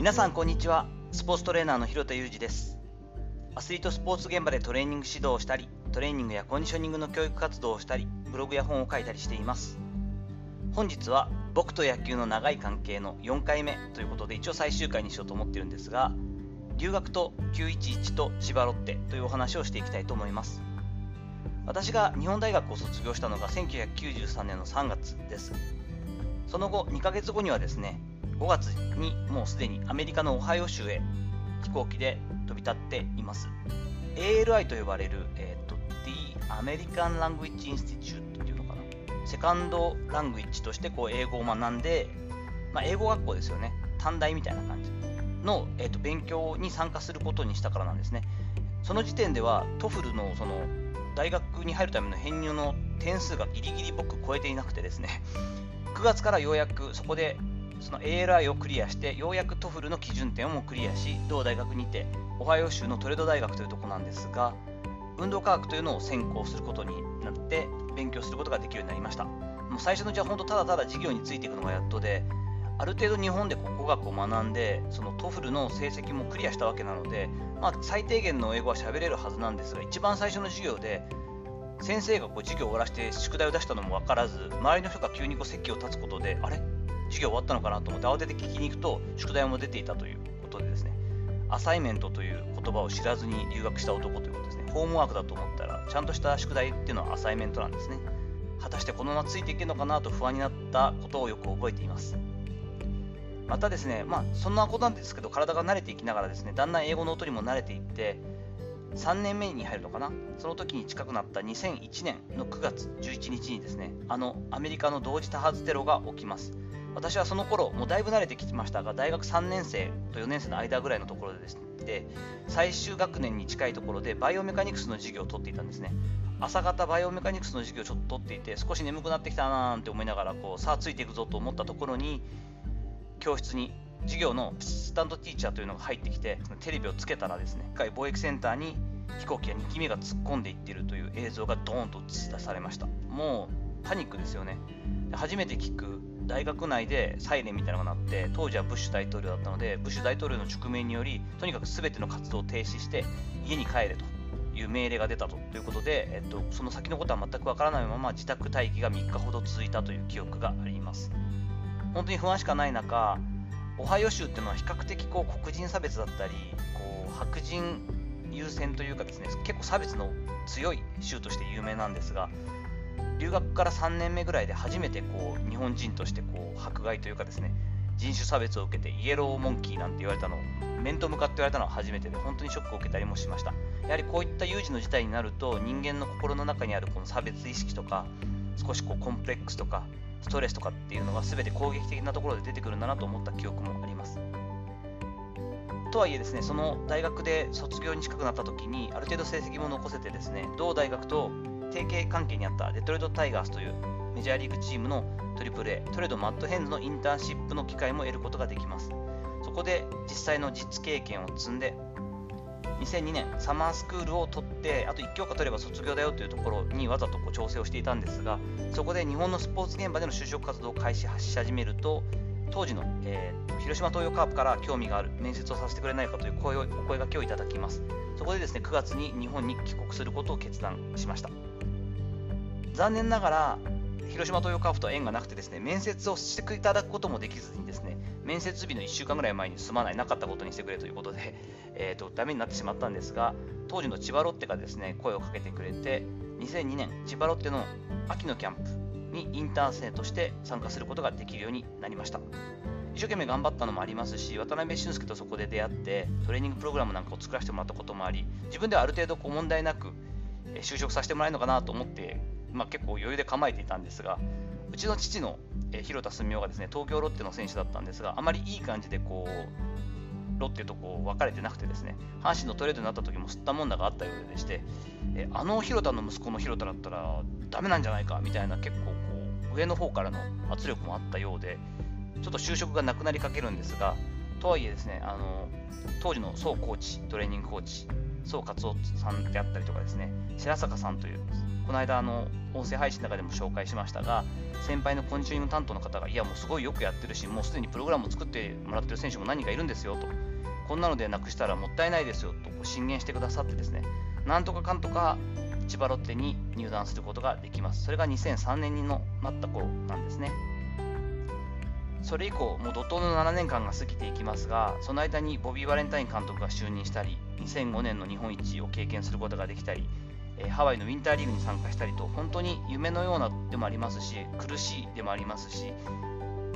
皆さんこんにちは。スポーツトレーナーの広田裕二です。アスリートスポーツ現場でトレーニング指導をしたりトレーニングやコンディショニングの教育活動をしたりブログや本を書いたりしています。本日は僕と野球の長い関係の4回目ということで一応最終回にしようと思ってるんですが留学と911と千葉ロッテというお話をしていきたいと思います。私が日本大学を卒業したのが1993年の3月です。その後2ヶ月後にはですね5月にもうすでにアメリカのオハイオ州へ飛行機で飛び立っています。ALI と呼ばれる、えーと、The American Language Institute っていうのかな？ second language としてこう英語を学んで、まあ、英語学校ですよね。短大みたいな感じの、えーと勉強に参加することにしたからなんですね。その時点では TOEFL のその大学に入るための編入の点数がギリギリ僕超えていなくてですね。9月からようやくそこでその ALI をクリアしてようやく TOEFL の基準点をもクリアし同大学にてオハイオ州のトレド大学というとこなんですが運動科学というのを専攻することになって勉強することができるようになりました。もう最初のじゃあ本当ただただ授業についていくのがやっとである程度日本で語学を学んでその TOEFL の成績もクリアしたわけなので、まあ、最低限の英語は喋れるはずなんですが一番最初の授業で先生がこう授業を終わらせて宿題を出したのも分からず周りの人が急にこう席を立つことであれ？授業終わったのかなと思って慌てて聞きに行くと宿題も出ていたということでですねアサイメントという言葉を知らずに留学した男ということですね。ホームワークだと思ったらちゃんとした宿題っていうのはアサイメントなんですね。果たしてこのままついていけるのかなと不安になったことをよく覚えています。またですねまあそんなことなんですけど体が慣れていきながらですねだんだん英語の音にも慣れていって3年目に入るのかな？その時に近くなった2001年の9月11日にですねあのアメリカの同時多発テロが起きます。私はその頃もうだいぶ慣れてきましたが大学3年生と4年生の間ぐらいのところでですねで最終学年に近いところでバイオメカニクスの授業を取っていたんですね。朝方バイオメカニクスの授業をちょっと取っていて少し眠くなってきたなーって思いながらこうさあついていくぞと思ったところに教室に授業のスタンドティーチャーというのが入ってきてテレビをつけたらですね貿易センターに飛行機や2機目が突っ込んでいっているという映像がドーンと映し出されました。もうパニックですよね。初めて聞く大学内でサイレンみたいなのが鳴って当時はブッシュ大統領だったのでブッシュ大統領の直命によりとにかく全ての活動を停止して家に帰れという命令が出たということで、えっと、その先のことは全くわからないまま自宅待機が3日ほど続いたという記憶があります。本当に不安しかない中オハイオ州っていうのは比較的こう黒人差別だったりこう白人優先というかですね結構差別の強い州として有名なんですが留学から3年目ぐらいで初めてこう日本人としてこう迫害というかですね人種差別を受けてイエローモンキーなんて言われたの面と向かって言われたのは初めてで本当にショックを受けたりもしました。やはりこういった有事の事態になると人間の心の中にあるこの差別意識とか少しこうコンプレックスとかストレスとかっていうのが全て攻撃的なところで出てくるんだなと思った記憶もあります。とはいえですね、その大学で卒業に近くなった時にある程度成績も残せてですね、同大学と提携関係にあったデトロイト・タイガースというメジャーリーグチームの AAA トレードマットヘンズのインターンシップの機会も得ることができます。そこで実際の実経験を積んで2002年サマースクールを取ってあと1教科取れば卒業だよというところにわざとこう調整をしていたんですがそこで日本のスポーツ現場での就職活動を開始し始めると当時の、えー、広島東洋カープから興味がある面接をさせてくれないかという声をお声がけをいただきます。そこでですね9月に日本に帰国することを決断しました。残念ながら広島東洋カープと縁がなくてですね面接をしていただくこともできずにですね面接日の1週間ぐらい前にすまないなかったことにしてくれということで、えーと、ダメになってしまったんですが当時の千葉ロッテがですね声をかけてくれて2002年千葉ロッテの秋のキャンプにインターン生として参加することができるようになりました。一生懸命頑張ったのもありますし渡辺俊介とそこで出会ってトレーニングプログラムなんかを作らせてもらったこともあり自分ではある程度こう問題なく就職させてもらえるのかなと思って、まあ、結構余裕で構えていたんですがうちの父の、え広田純夫がですね東京ロッテの選手だったんですがあまりいい感じでこうロッテとこう分かれてなくてですね阪神のトレードになった時も吸ったもんだがあったようでしてえあの広田の息子の広田だったらダメなんじゃないかみたいな結構こう上の方からの圧力もあったようでちょっと就職がなくなりかけるんですがとはいえですねあの当時の総コーチトレーニングコーチ宋勝夫さんであったりとかですね白坂さんというこの間あの音声配信の中でも紹介しましたが先輩のコンディショニング担当の方がいやもうすごいよくやってるしもうすでにプログラムを作ってもらってる選手も何人かいるんですよと。こんなのでなくしたらもったいないですよと進言してくださってですねなんとかかんとか千葉ロッテに入団することができます。それが2003年にのなった頃なんですね。それ以降、もう怒涛の7年間が過ぎていきますが、その間にボビー・バレンタイン監督が就任したり、2005年の日本一を経験することができたり、えハワイのウィンターリーグに参加したりと、本当に夢のようなでもありますし、苦しいでもありますし、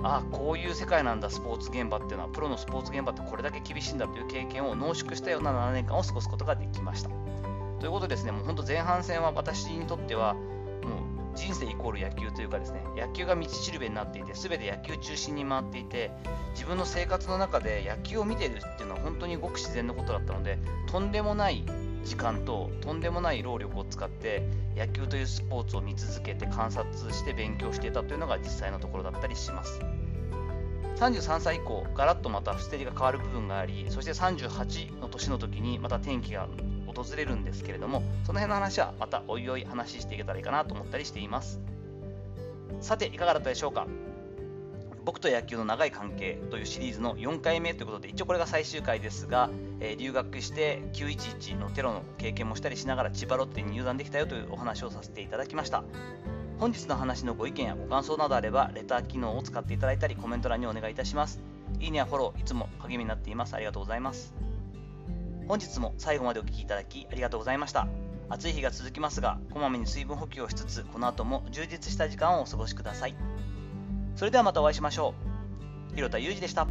ああ、こういう世界なんだ、スポーツ現場っていうのは、プロのスポーツ現場ってこれだけ厳しいんだという経験を濃縮したような7年間を過ごすことができました。ということですね、もう本当前半戦は私にとってはもう、人生イコール野球というかですね野球が道しるべになっていて全て野球中心に回っていて自分の生活の中で野球を見ているっていうのは本当にごく自然のことだったのでとんでもない時間ととんでもない労力を使って野球というスポーツを見続けて観察して勉強していたというのが実際のところだったりします。33歳以降ガラッとまた捨てりが変わる部分がありそして38の年の時にまた転機が訪れるんですけれどもその辺の話はまたおいおい話していけたらいいかなと思ったりしています。さていかがだったでしょうか？僕と野球の長い関係というシリーズの4回目ということで一応これが最終回ですが、えー、留学して911のテロの経験もしたりしながら千葉ロッテに入団できたよというお話をさせていただきました。本日の話のご意見やご感想などあればレター機能を使っていただいたりコメント欄にお願いいたします。いいねやフォローいつも励みになっています。ありがとうございます。本日も最後までお聴きいただきありがとうございました。暑い日が続きますが、こまめに水分補給をしつつ、この後も充実した時間をお過ごしください。それではまたお会いしましょう。広田裕二でした。